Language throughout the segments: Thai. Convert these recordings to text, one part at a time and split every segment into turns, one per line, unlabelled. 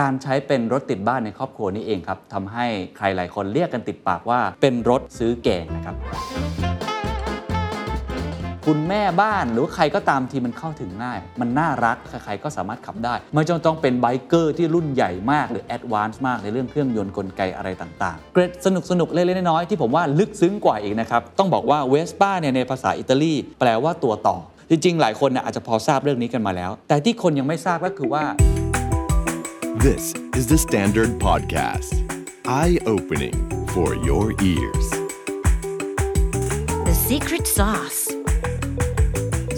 การใช้เป็นรถติดบ้านในครอบครัวนี่เองครับทำให้ใครหลายคนเรียกกันติดปากว่าเป็นรถซื้อแกงนะครับ คุณแม่บ้านหรือใครก็ตามที่มันเข้าถึงง่าย มันน่ารักใครๆก็สามารถขับได้ ไม่จำต้องเป็น biker ที่รุ่นใหญ่มากหรือ advance มากในเรื่องเครื่องยนต์กลไกอะไรต่างๆ เกร็ดสนุกสนุกๆเล็กๆน้อยๆที่ผมว่าลึกซึ้งกว่าอีกนะครับ ต้องบอกว่าเวสป้าเนี่ยในภาษาอิตาลีแปลว่าตัวต่อ จริงๆ หลายคนอาจจะพอทราบเรื่องนี้กันมาแล้ว แต่ที่คนยังไม่ทราบก็คือว่า
This is the Standard Podcast. Eye opening for your ears.
The secret sauce.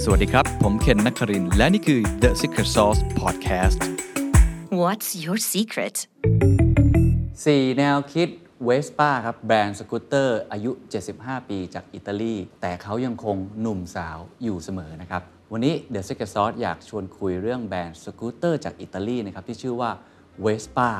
สวัสดีครับ ผมเคนนักครินทร์และนี่คือ The Secret Sauce Podcast
What's your secret?
4 แนวคิดเวสป้าครับ แบรนด์สกูตเตอร์อายุ 75 ปีจากอิตาลี แต่เขายังคงหนุ่มสาวอยู่เสมอนะครับ วันนี้ The Secret Sauce อยากชวนคุยเรื่องแบรนด์สกูตเตอร์จากอิตาลีนะครับ ที่ชื่อว่า เวสป้า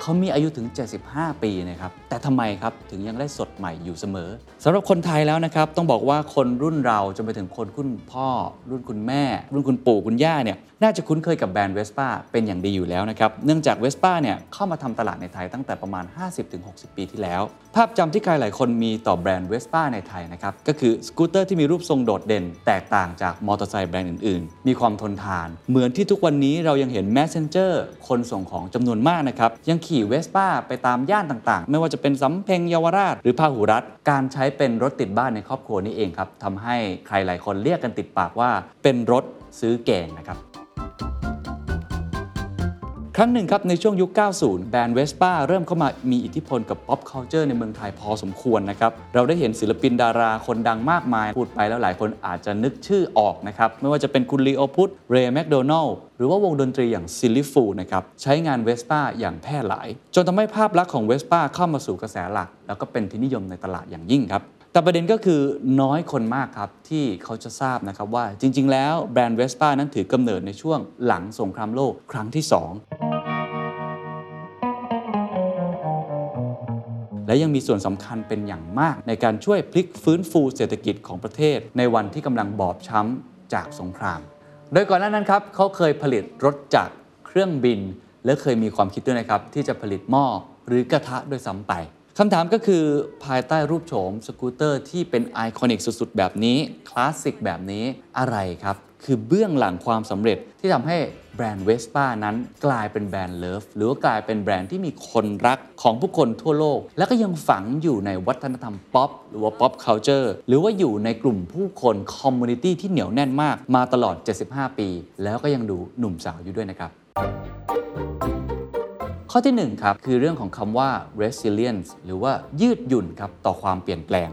เขามีอายุถึง 75 ปีนะครับ แต่ทำไมครับถึงยังได้สดใหม่อยู่เสมอสำหรับคนไทยแล้วนะครับ ต้องบอกว่าคนรุ่นเราจนไปถึงคนรุ่นพ่อ รุ่นคุณแม่ รุ่นคุณปู่คุณย่าเนี่ย น่าจะคุ้นเคยกับแบรนด์เวสป้าเป็นอย่างดีอยู่แล้วนะครับเนื่องจากเวสป้าเนี่ยเข้ามาทำตลาดในไทยตั้งแต่ประมาณ 50-60 ปีที่แล้ว ภาพจำที่ใครหลายคนมีต่อแบรนด์เวสป้าในไทยนะครับก็คือสกูตเตอร์ที่มีรูปทรงโดดเด่น แตกต่างจากมอเตอร์ไซค์แบรนด์อื่นๆ มีความทนทาน เหมือนที่ทุกวันนี้เรายังเห็น Messenger คนส่งของจำนวนมากนะครับยังขี่เวสป้าไปตามย่านต่างๆ ไม่ว่าจะเป็นสำเพ็งเยาวราช หรือพาหุรัดการใช้เป็นรถติดบ้านในครอบครัวนี้เองครับทำให้ใครหลายคนเรียกกันติดปากว่าเป็นรถซื้อแกงนะครับ ครั้งหนึ่งครับในช่วงยุค 90 แบรนด์เวสป้าเริ่มเข้ามามีอิทธิพลกับ pop culture ในเมืองไทยพอสมควรนะครับ เราได้เห็นศิลปินดาราคนดังมากมาย พูดไปแล้วหลายคนอาจจะนึกชื่อออกนะครับ ไม่ว่าจะเป็นคุณลีโอพุฒเรย์แมคโดนัลด์หรือว่าวงดนตรีอย่าง Silly Fools นะครับ ใช้งานเวสป้าอย่างแพร่หลาย จนทำให้ภาพลักษณ์ของเวสป้าเข้ามาสู่กระแสหลัก แล้วก็เป็นที่นิยมในตลาดอย่างยิ่งครับ แต่ประเด็นก็คือน้อยคนมากครับที่เขาจะทราบนะครับว่าจริง ๆ แล้วแบรนด์เวสป้านั้นถือกำเนิดในช่วงหลังสงครามโลกครั้งที่ 2 และยังมีส่วนสำคัญเป็นอย่างมาก ในการช่วยพลิกฟื้นฟูเศรษฐกิจของประเทศ ในวันที่กำลังบอบช้ำจากสงคราม โดยก่อนหน้านั้นครับเขาเคยผลิตรถจักรเครื่องบิน และเคยมีความคิดด้วยนะครับที่จะผลิตหม้อหรือกระทะด้วยซ้ำไป คำถามก็คือภายใต้รูปโฉมสกูตเตอร์ที่เป็น iconic สุดๆ แบบนี้ คลาสสิกแบบนี้อะไรครับ คือเบื้องหลังความสำเร็จที่ทำให้แบรนด์เวสป้านั้นกลายเป็น brand love หรือว่ากลายเป็นแบรนด์ที่มีคนรักของผู้คนทั่วโลก และก็ยังฝังอยู่ในวัฒนธรรมป๊อปหรือว่า pop culture หรือว่าอยู่ในกลุ่มผู้คน community ที่เหนียวแน่นมาก มาตลอด 75 ปี แล้วก็ยังดูหนุ่มสาวอยู่ด้วยนะครับ ข้อที่1ครับคือเรื่องของคำว่า resilience หรือว่ายืดหยุ่นครับต่อความเปลี่ยนแปลง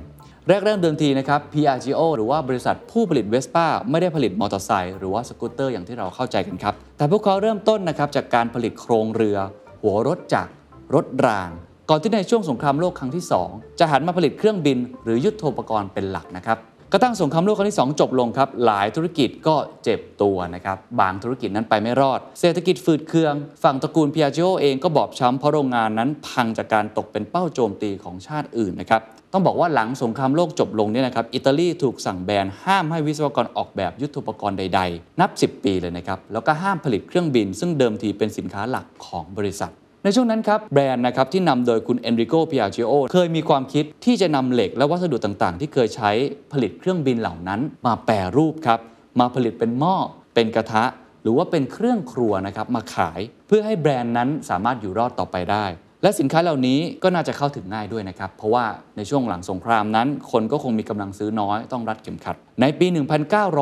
แรกเริ่มเดิมทีนะครับ Piaggio หรือว่าบริษัทผู้ผลิตเวสป้าไม่ได้ผลิตมอเตอร์ไซค์หรือว่าสกูตเตอร์อย่างที่เราเข้าใจกันครับ แต่พวกเขาเริ่มต้นนะครับจากการผลิตโครงเรือ หัวรถจักรรถราง ก่อนที่ในช่วงสงครามโลกครั้งที่ 2 จะหันมาผลิตเครื่องบิน หรือยุทโธปกรณ์เป็นหลักนะครับ กระทั่งสงครามโลกครั้งที่ 2 จบลงครับ หลายธุรกิจก็เจ็บตัวนะครับ บางธุรกิจนั้นไปไม่รอด เศรษฐกิจฝืดเคือง ฝั่งตระกูล Piaggio เองก็บอบช้ำเพราะโรงงานนั้นพังจากการตกเป็นเป้าโจมตีของชาติอื่นนะครับ ต้องบอกว่าหลังสงครามโลกจบลงเนี่ยนะครับ อิตาลีถูกสั่งแบนห้ามให้วิศวกรออกแบบยุทธปกรณ์ใด ๆ นับ 10 ปีเลยนะครับ แล้วก็ห้ามผลิตเครื่องบิน ซึ่งเดิมทีเป็นสินค้าหลักของบริษัท ในช่วงนั้นครับแบรนด์นะครับที่นำโดยคุณเอนริโกพิอาจิโอเคยมีความคิดที่จะนำเหล็กและวัสดุต่างๆ ที่เคยใช้ผลิตเครื่องบินเหล่านั้น มาแปรรูปครับมาผลิตเป็นหม้อเป็นกระทะ หรือว่าเป็นเครื่องครัวนะครับมาขาย เพื่อให้แบรนด์นั้นสามารถอยู่รอดต่อไปได้ และสินค้าเหล่านี้ก็น่าจะเข้าถึงง่ายด้วยนะครับ เพราะว่าในช่วงหลังสงครามนั้น คนก็คงมีกำลังซื้อน้อยต้องรัดเข็มขัด ในปี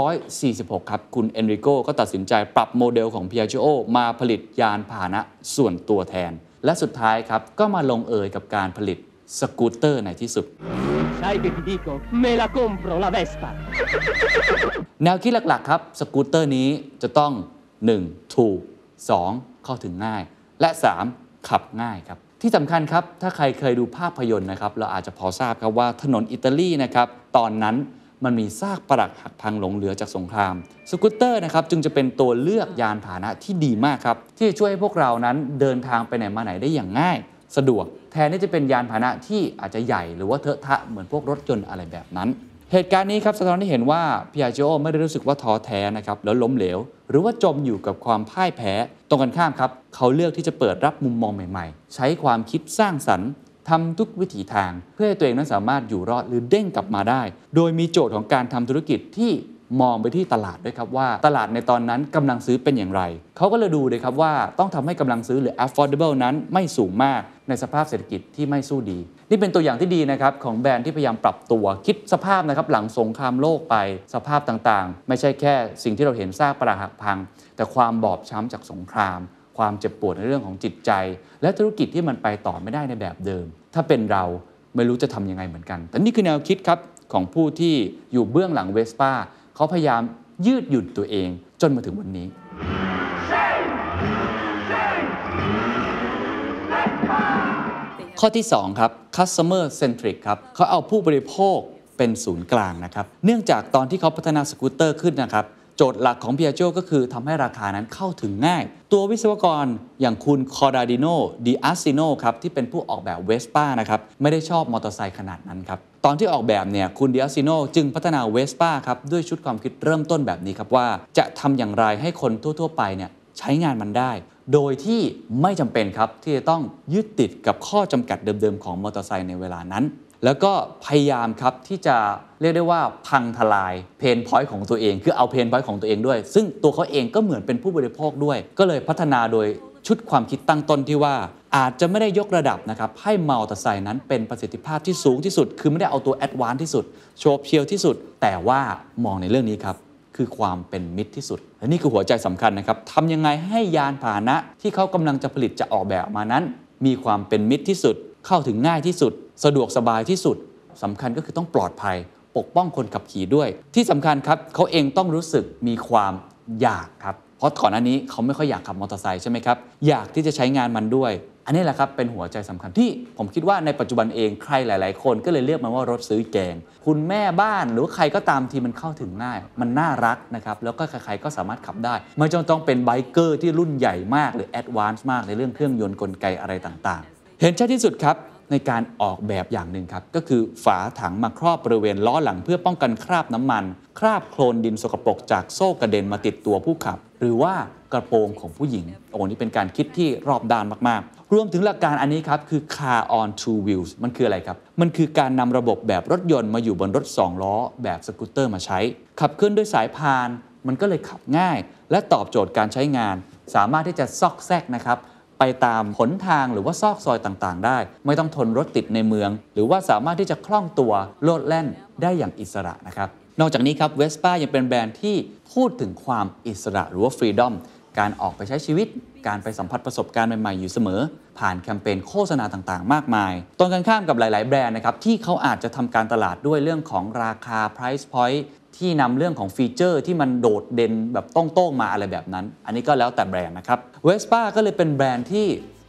1946 ครับ คุณเอนริโกก็ตัดสินใจปรับโมเดลของ Piaggio มาผลิตยานพาหนะส่วนตัวแทน และสุดท้ายครับ ก็มาลงเอยกับการผลิตสกูตเตอร์ในที่สุด
Sai che ti dico? Me la compro la Vespa.
แนวคิดหลัก ๆ ครับ สกูตเตอร์นี้จะต้อง 1. ถูก 2. เข้าถึงง่าย และ 3. ขับง่ายครับ ที่สำคัญครับ ถ้าใครเคยดูภาพยนตร์นะครับ เราอาจจะพอทราบครับว่าถนนอิตาลีนะครับ ตอนนั้นมันมีซากปรักหักพังหลงเหลือจากสงคราม สกูตเตอร์นะครับจึงจะเป็นตัวเลือกยานพาหนะที่ดีมากครับ ที่จะช่วยให้พวกเรานั้นเดินทางไปไหนมาไหนได้อย่างง่าย สะดวก แทนที่จะเป็นยานพาหนะที่อาจจะใหญ่หรือว่าเทอะทะเหมือนพวกรถยนต์อะไรแบบนั้น เหตุการณ์นี้ครับสะท้อนให้เห็นว่าพิอาจิโอไม่ได้รู้สึกว่าท้อแท้นะครับแล้วล้มเหลว หรือว่าจมอยู่กับความพ่ายแพ้ ตรงกันข้ามครับ เขาเลือกที่จะเปิดรับมุมมองใหม่ๆ ใช้ความคิดสร้างสรรค์ทำทุกวิถีทาง เพื่อให้ตัวเองนั้นสามารถอยู่รอดหรือเด้งกลับมาได้ โดยมีโจทย์ของการทำธุรกิจที่ มองไปที่ตลาดด้วยครับว่าตลาดในตอนนั้นกำลังซื้อเป็นอย่างไร เขาก็เลยดูเลยครับว่าต้องทำให้กำลังซื้อหรือ affordable นั้นไม่สูงมากในสภาพเศรษฐกิจที่ไม่สู้ดี นี่เป็นตัวอย่างที่ดีนะครับของแบรนด์ที่พยายามปรับตัวคิดสภาพนะครับหลังสงครามโลกไปสภาพต่างๆ ไม่ใช่แค่สิ่งที่เราเห็นซากปรักหักพัง แต่ความบอบช้ำจากสงคราม ความเจ็บปวดในเรื่องของจิตใจ และธุรกิจที่มันไปต่อไม่ได้ในแบบเดิม ถ้าเป็นเราไม่รู้จะทำยังไงเหมือนกันแต่นี่คือแนวคิดครับของผู้ที่อยู่เบื้องหลังเวสป้า เขาพยายามยืดหยุ่นตัวเองจนมาถึงวันนี้ ข้อที่ 2 ครับ customer centric ครับเขาเอาผู้บริโภคเป็นศูนย์กลางนะครับ เนื่องจากตอนที่เขาพัฒนาสกูตเตอร์ขึ้นนะครับโจทย์หลักของ p i a g o ก็คือทำให้ราคานั้นเข้าถึงง่าย ตัววิศวกรอย่างคุณ Corradino di Asino ครับ ที่เป็นผู้ออกแบบ Vespa นะครับ ไม่ได้ชอบมอเตอร์ไซค์ขนาดนั้นครับ ตอนที่ออกแบบเนี่ยคุณ D'Ascanio จึงพัฒนา Vespa ครับด้วยชุดความคิดเริ่มต้นแบบนี้ครับว่า จะทำอย่างไรให้คนทั่ว ๆ ไปเนี่ยใช้งานมันได้ โดยที่ไม่จำเป็นครับที่จะต้องยึดติดกับข้อจำกัดเดิมๆของมอเตอร์ไซค์ในเวลานั้น แล้วก็พยายามครับที่จะเรียกได้ว่าพังทลาย pain point ของตัวเอง คือเอา pain point ของตัวเองด้วย ซึ่งตัวเขาเองก็เหมือนเป็นผู้บริโภคด้วย ก็เลยพัฒนาโดย ชุดความคิดตั้งต้นที่ว่าอาจจะไม่ได้ยกระดับนะครับให้มอเตอร์ไซค์นั้นเป็นประสิทธิภาพที่สูงที่สุด คือไม่ได้เอาตัวแอดวานที่สุด โชว์เพียวที่สุด แต่ว่ามองในเรื่องนี้ครับคือความเป็นมิตรที่สุด และนี่คือหัวใจสำคัญนะครับทำยังไงให้ยานพาหนะที่เขากำลังจะผลิตจะออกแบบมานั้น มีความเป็นมิตรที่สุด เข้าถึงง่ายที่สุด สะดวกสบายที่สุดสำคัญก็คือต้องปลอดภัย ปกป้องคนขับขี่ด้วย ที่สำคัญครับเขาเองต้องรู้สึกมีความอยากครับ เพราะก่อนหน้านี้เขาไม่ค่อยอยากขับมอเตอร์ไซค์ใช่ไหมครับ อยากที่จะใช้งานมันด้วย อันนี้แหละครับเป็นหัวใจสำคัญที่ผมคิดว่าในปัจจุบันเองใครหลาย ๆ คนก็เลยเรียกมันว่ารถซื้อแกง คุณแม่บ้านหรือใครก็ตามที่มันเข้าถึงง่าย มันน่ารักนะครับแล้วก็ใครๆก็สามารถขับได้ไม่จำต้องเป็น biker ที่รุ่นใหญ่มากหรือ advance มากในเรื่องเครื่องยนต์กลไกอะไรต่าง ๆ เห็นชัดที่สุดครับ ในการออกแบบอย่างหนึ่งครับ ก็คือฝาถังมาครอบบริเวณล้อหลังเพื่อป้องกันคราบน้ำมัน คราบโคลนดินสกปรกจากโซ่กระเด็นมาติดตัวผู้ขับ หรือว่ากระโปรงของผู้หญิง โอ้นี่เป็นการคิดที่รอบด้านมากๆ รวมถึงหลักการอันนี้ครับ คือ car on two wheels มันคืออะไรครับ มันคือการนำระบบแบบรถยนต์มาอยู่บนรถ 2 ล้อ แบบสกูตเตอร์มาใช้ ขับเคลื่อนด้วยสายพาน มันก็เลยขับง่าย และตอบโจทย์การใช้งาน สามารถที่จะซอกแซกนะครับ ไปตามหนทางหรือว่าซอกซอยต่างๆ ได้ ไม่ต้องทนรถติดในเมือง หรือว่าสามารถที่จะคล่องตัวโลดแล่นได้อย่างอิสระนะครับ นอกจากนี้ครับเวสป้ายังเป็นแบรนด์ที่พูดถึงความอิสระหรือว่า freedom การออกไปใช้ชีวิต การไปสัมผัสประสบการณ์ใหม่ๆ อยู่เสมอ ผ่านแคมเปญโฆษณาต่างๆ มากมาย ตรงกันข้ามกับหลาย ๆ แบรนด์นะครับที่เขาอาจจะทำการตลาดด้วยเรื่องของราคา price point ที่นำเรื่องของฟีเจอร์ที่มันโดดเด่นแบบโต้งมาอะไรแบบนั้น อันนี้ก็แล้วแต่แบรนด์นะครับเวสป้าก็เลยเป็นแบรนด์ที่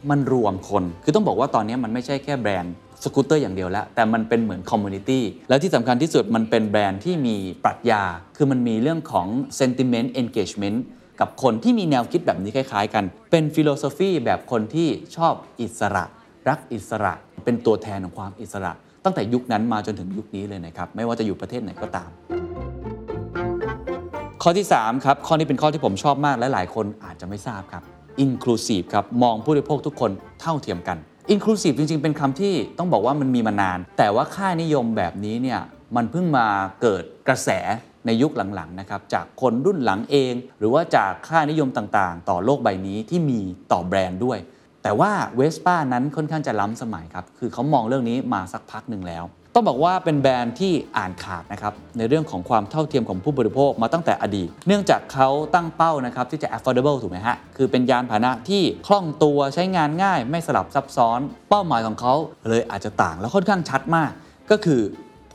มันรวมคน คือต้องบอกว่าตอนนี้มันไม่ใช่แค่แบรนด์สกูตเตอร์อย่างเดียวแล้ว แต่มันเป็นเหมือน community แล้วที่สำคัญที่สุดมันเป็นแบรนด์ที่มีปรัชญา คือมันมีเรื่องของ sentiment engagement กับคนที่มีแนวคิดแบบนี้คล้าย ๆ กัน เป็น philosophy แบบคนที่ชอบอิสระ รักอิสระ เป็นตัวแทนของความอิสระ ตั้งแต่ยุคนั้นมาจนถึงยุคนี้เลยนะครับ ไม่ว่าจะอยู่ประเทศไหนก็ตาม ข้อที่ 3 ครับ ข้อนี้เป็นข้อที่ผมชอบมากและหลายคนอาจจะไม่ทราบครับ inclusive ครับ มองผู้บริโภคทุกคนเท่าเทียมกัน inclusive จริง ๆ เป็นคำที่ต้องบอกว่ามันมีมานาน แต่ว่าค่านิยมแบบนี้เนี่ยมันเพิ่งมาเกิดกระแสในยุคหลังๆนะครับจากคนรุ่นหลังเอง หรือว่าจากค่านิยมต่างๆ ต่อโลกใบนี้ที่มีต่อแบรนด์ด้วย แต่ว่าเวสป้านั้นค่อนข้างจะล้ำสมัยครับ คือเขามองเรื่องนี้มาสักพักหนึ่งแล้ว ต้องบอกว่าเป็นแบรนด์ที่อ่านขาดนะครับในเรื่องของความเท่าเทียมของผู้บริโภคมาตั้งแต่อดีต เนื่องจากเขาตั้งเป้านะครับที่จะ affordable ถูกไหมฮะ คือเป็นยานพาหนะที่คล่องตัวใช้งานง่าย ไม่สลับซับซ้อน เป้าหมายของเขาเลยอาจจะต่างและค่อนข้างชัดมาก ก็คือ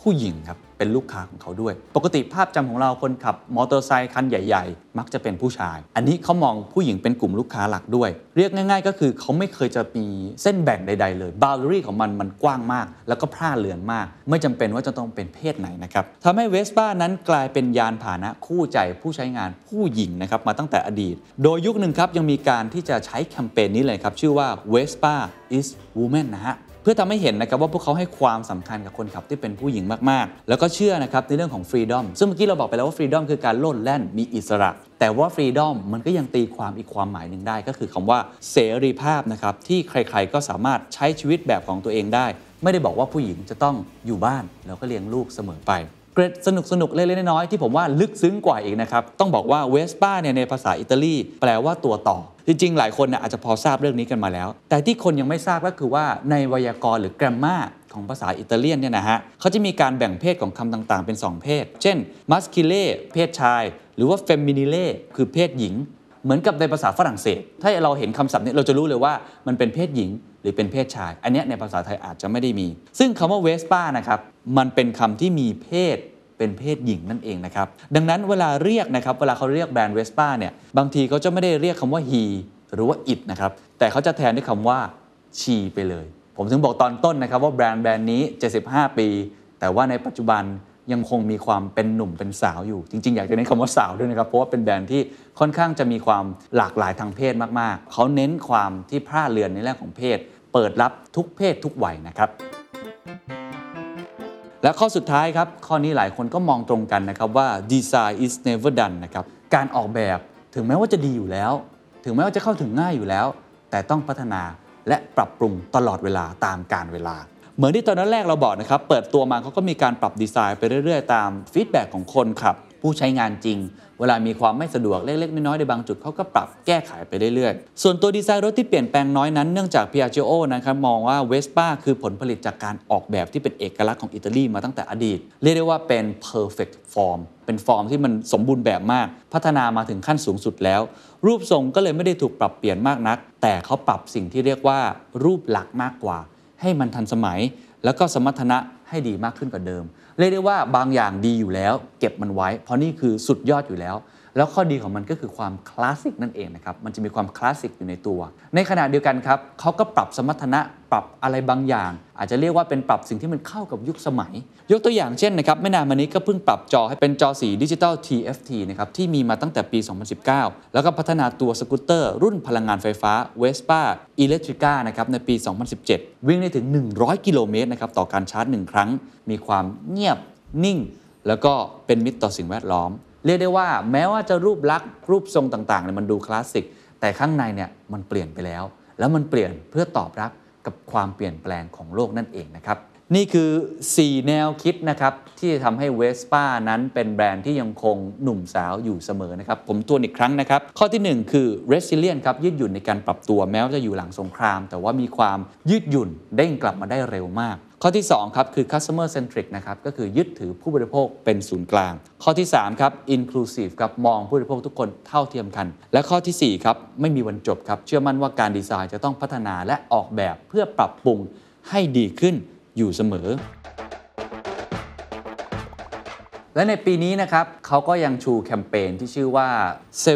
ผู้หญิงครับ เป็นลูกค้าของเขาด้วย ปกติภาพจำของเราคนขับมอเตอร์ไซค์คันใหญ่ๆ มักจะเป็นผู้ชาย อันนี้เขามองผู้หญิงเป็นกลุ่มลูกค้าหลักด้วย เรียกง่าย ๆ ก็คือเขาไม่เคยจะมีเส้นแบ่งใด ๆ เลยบ o u เ d อรี่ของมันมันกว้างมาก แล้วก็พร่าเรือนมาก ไม่จำเป็นว่าจะต้องเป็นเพศไหนนะครับทำให้เวสป้านั้นกลายเป็นยานพาหนะคู่ใจผู้ใช้งานผู้หญิงนะครับมาตั้งแต่อดีต โดยยุคหนึ่งครับยังมีการที่จะใช้แคมเปญนี้เลยครับชื่อว่า Vespa is Woman นะฮะ เพื่อทำให้เห็นนะครับว่าพวกเขาให้ความสำคัญกับคนขับที่เป็นผู้หญิงมากๆ แล้วก็เชื่อนะครับในเรื่องของ freedom ซึ่งเมื่อกี้เราบอกไปแล้วว่า freedom คือการโลดแล่นมีอิสระ แต่ว่า freedom มันก็ยังตีความอีกความหมายหนึ่งได้ ก็คือคำว่าเสรีภาพนะครับที่ใครๆก็สามารถใช้ชีวิตแบบของตัวเองได้ ไม่ได้บอกว่าผู้หญิงจะต้องอยู่บ้านแล้วก็เลี้ยงลูกเสมอไป เกร็ดสนุกสนุกๆเล็กๆน้อยๆที่ผมว่าลึกซึ้งกว่าอีกนะครับ ต้องบอกว่าเวสป้าเนี่ยในภาษาอิตาลีแปลว่าตัวต่อ จริงๆ หลายคนนะอาจจะพอทราบเรื่องนี้กันมาแล้ว แต่ที่คนยังไม่ทราบก็คือว่าในไวยากรณ์หรือ grammar ของภาษาอิตาเลียนเนี่ยนะฮะเขาจะมีการแบ่งเพศของคำต่างๆ เป็น 2 เพศ เช่น masculine เพศชาย หรือว่า feminile คือเพศหญิง เหมือนกับในภาษาฝรั่งเศส ถ้าเราเห็นคำศัพท์นี้เราจะรู้เลยว่ามันเป็นเพศหญิง หรือเป็นเพศชาย อันนี้ในภาษาไทยอาจจะไม่ได้มี ซึ่งคำว่าเวสป้านะครับมันเป็นคำที่มีเพศเป็นเพศหญิงนั่นเองนะครับดังนั้นเวลาเรียกนะครับเวลาเขาเรียกแบรนด์เวสป้าเนี่ยบางทีเขาจะไม่ได้เรียกคำว่า he หรือว่า it นะครับแต่เขาจะแทนด้วยคำว่า she ไปเลย ผมถึงบอกตอนต้นนะครับว่าแบรนด์แบรนด์นี้ 75 ปี แต่ว่าในปัจจุบัน ยังคงมีความเป็นหนุ่มเป็นสาวอยู่ จริง ๆ อยากจะเน้นคำว่าสาวด้วยนะครับ เพราะว่าเป็นแบรนด์ที่ค่อนข้างจะมีความหลากหลายทางเพศมากๆ เขาเน้นความที่พร่าเรือนในเรื่องของเพศ เปิดรับทุกเพศทุกวัยนะครับ และข้อสุดท้ายครับ ข้อนี้หลายคนก็มองตรงกันนะครับว่า design is never done นะครับการออกแบบถึงแม้ว่าจะดีอยู่แล้ว ถึงแม้ว่าจะเข้าถึงง่ายอยู่แล้ว แต่ต้องพัฒนาและปรับปรุงตลอดเวลาตามกาลเวลา เหมือนที่ตอนนั้นแรกเราบอกนะครับ เปิดตัวมาเขาก็มีการปรับดีไซน์ไปเรื่อยๆ ตาม feedback ของคนขับ ผู้ใช้งานจริง เวลามีความไม่สะดวกเล็กๆ น้อยๆในบางจุดเขาก็ปรับแก้ไขไปเรื่อยๆ ส่วนตัวดีไซน์รถที่เปลี่ยนแปลงน้อยนั้นเนื่องจาก Piaggio นะครับมองว่า Vespa คือผลผลิตจากการออกแบบที่เป็นเอกลักษณ์ของอิตาลีมาตั้งแต่อดีต เรียกได้ว่าเป็น perfect form เป็นฟอร์มที่มันสมบูรณ์แบบมาก พัฒนามาถึงขั้นสูงสุดแล้ว รูปทรงก็เลยไม่ได้ถูกปรับเปลี่ยนมากนัก แต่เขาปรับสิ่งที่เรียกว่ารูปลักษณ์มากกว่า ให้มันทันสมัย แล้วก็สมรรถนะให้ดีมากขึ้นกว่าเดิม เรียกได้ว่าบางอย่างดีอยู่แล้ว เก็บมันไว้ เพราะนี่คือสุดยอดอยู่แล้ว แล้วข้อดีของมันก็คือความคลาสสิกนั่นเองนะครับ มันจะมีความคลาสสิกอยู่ในตัว ในขณะเดียวกันครับเขาก็ปรับสมรรถนะปรับอะไรบางอย่าง อาจจะเรียกว่าเป็นปรับสิ่งที่มันเข้ากับยุคสมัย ยกตัวอย่างเช่นนะครับไม่นานมานี้ก็เพิ่งปรับจอให้เป็นจอสีดิจิตอล TFT นะครับที่มีมาตั้งแต่ปี 2019 แล้วก็พัฒนาตัวสกูตเตอร์ รุ่นพลังงานไฟฟ้า Vespa Electrica นะครับในปี 2017 วิ่งได้ถึง 100 กิโลเมตรนะครับต่อการชาร์จ 1 ครั้ง มีความเงียบนิ่ง แล้วก็เป็นมิตรต่อสิ่งแวดล้อม เรียกได้ว่าแม้ว่าจะรูปลักษณ์รูปทรงต่างๆเนี่ยมันดูคลาสสิก แต่ข้างในเนี่ยมันเปลี่ยนไปแล้ว แล้วมันเปลี่ยนเพื่อตอบรับกับความเปลี่ยนแปลงของโลกนั่นเองนะครับ นี่คือ 4 แนวคิดนะครับที่จะทำให้เวสป้านั้นเป็นแบรนด์ที่ยังคงหนุ่มสาวอยู่เสมอนะครับ ผมทวนอีกครั้งนะครับ ข้อทีหนึ่1 คือ resilient ครับยืดหยุ่นในการปรับตัวแม้ว่าจะอยู่หลังสงคราม แต่ว่ามีความยืดหยุ่นเด้งกลับมาได้เร็วมาก ข้อที่2ครับคือ customer centric นะครับก็คือยึดถือผู้บริโภคเป็นศูนย์กลาง ข้อที่3ครับ inclusive ครับมองผู้บริโภคทุกคนเท่าเทียมกัน และข้อทีสี่4ครับไม่มีวันจบครับเชื่อมั่นว่าการดีไซน์จะต้องพัฒนาและออกแบบเพื่อปรับปรุงให้ดีขึ้นอยู่เสมอ และในปีนี้นะครับเขาก็ยังชูแคมเปญที่ชื่อว่า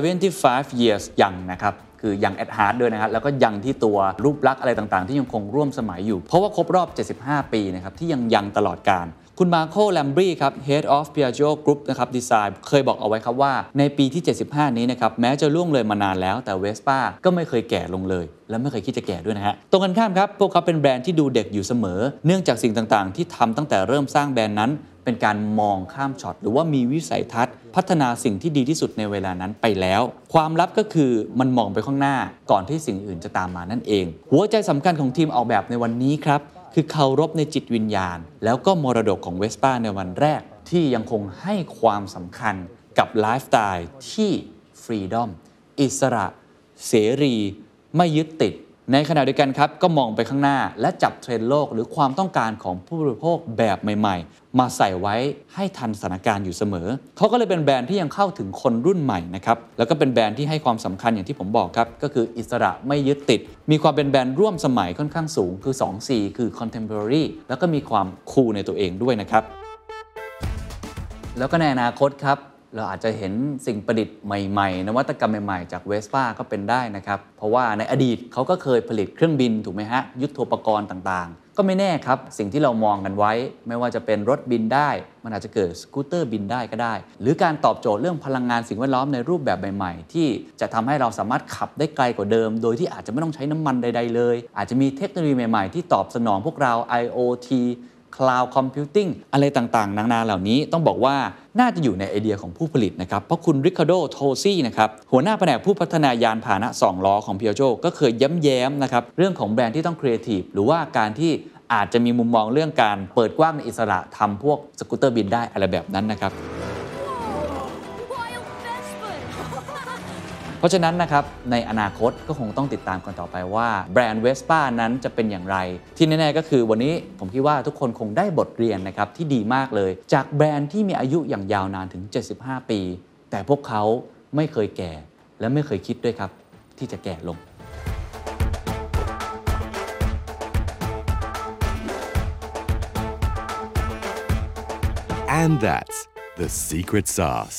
75 years young นะครับ คือยัง at heart ด้วยนะครับแล้วก็ยังที่ตัวรูปลักษณ์อะไรต่างๆ ที่ยังคงร่วมสมัยอยู่ เพราะว่าครบรอบ 75 ปีนะครับที่ยังยังตลอดการคุณมาโคแลมบรีครับ Head of Piaggio Group นะครับดีไซน์เคยบอกเอาไว้ครับว่าในปีที่ 75 นี้นะครับ แม้จะล่วงเลยมานานแล้ว แต่ Vespa ก็ไม่เคยแก่ลงเลย และไม่เคยคิดจะแก่ด้วยนะฮะ ตรงกันข้ามครับ พวกเขาเป็นแบรนด์ที่ดูเด็กอยู่เสมอ เนื่องจากสิ่งต่างๆ ที่ทำตั้งแต่เริ่มสร้างแบรนด์นั้น เป็นการมองข้ามช็อตหรือว่ามีวิสัยทัศน์ พัฒนาสิ่งที่ดีที่สุดในเวลานั้นไปแล้ว ความลับก็คือมันมองไปข้างหน้าก่อนที่สิ่งอื่นจะตามมานั่นเอง หัวใจสำคัญของทีมออกแบบในวันนี้ครับคือเคารพในจิตวิญญาณ แล้วก็มรดกของเวสป้าในวันแรก ที่ยังคงให้ความสำคัญกับไลฟ์สไตล์ที่ฟรีดอมอิสระ เสรี ไม่ยึดติด ในขณะเดียวกันครับ ก็มองไปข้างหน้าและจับเทรนด์โลกหรือความต้องการของผู้บริโภคแบบใหม่ ๆ มาใส่ไว้ให้ทันสถานการณ์อยู่เสมอ เขาก็เลยเป็นแบรนด์ที่ยังเข้าถึงคนรุ่นใหม่นะครับแล้วก็เป็นแบรนด์ที่ให้ความสำคัญอย่างที่ผมบอกครับ ก็คืออิสระไม่ยึดติด มีความเป็นแบรนด์ร่วมสมัยค่อนข้างสูง คือ 2C คือ contemporary แล้วก็มีความคูลในตัวเองด้วยนะครับแล้วก็ในอนาคตครับ เราอาจจะเห็นสิ่งประดิษฐ์ใหม่ๆ นวัตกรรมใหม่ๆ จากเวสป้าก็เป็นได้นะครับ เพราะว่าในอดีตเขาก็เคยผลิตเครื่องบินถูกไหมฮะ ยุทโธปกรณ์ต่างๆ ก็ไม่แน่ครับ สิ่งที่เรามองกันไว้ ไม่ว่าจะเป็นรถบินได้ มันอาจจะเกิดสกูตเตอร์บินได้ก็ได้ หรือการตอบโจทย์เรื่องพลังงานสิ่งแวดล้อมในรูปแบบใหม่ๆ ที่จะทำให้เราสามารถขับได้ไกลกว่าเดิม โดยที่อาจจะไม่ต้องใช้น้ำมันใด ๆ เลย อาจจะมีเทคโนโลยีใหม่ๆ ที่ตอบสนองพวกเรา IoT Cloud Computing อะไรต่างๆ นานาเหล่านี้ต้องบอกว่าน่าจะอยู่ในไอเดียของผู้ผลิตนะครับ เพราะคุณริคาร์โดโทซี่นะครับ หัวหน้าแผนกผู้พัฒนายานพาหนะ 2 ล้อของ p ิ a g โจก็เคยย้ำแย้มนะครับ เรื่องของแบรนด์ที่ต้องครีเอทีฟหรือว่าการที่อาจจะมีมุมมองเรื่องการเปิดกว้างในอิสระทำพวกสกูตเตอร์บินได้อะไรแบบนั้นนะครับ เพราะฉะนั้นนะครับในอนาคตก็คงต้องติดตามกันต่อไปว่าแบรนด์เวสป้านั้นจะเป็นอย่างไร ที่แน่ๆก็คือวันนี้ผมคิดว่าทุกคนคงได้บทเรียนนะครับที่ดีมากเลย จากแบรนด์ที่มีอายุอย่างยาวนานถึง 75 ปี แต่พวกเขาไม่เคยแก่ และไม่เคยคิดด้วยครับ ที่จะแก่ลง
And that's the secret sauce.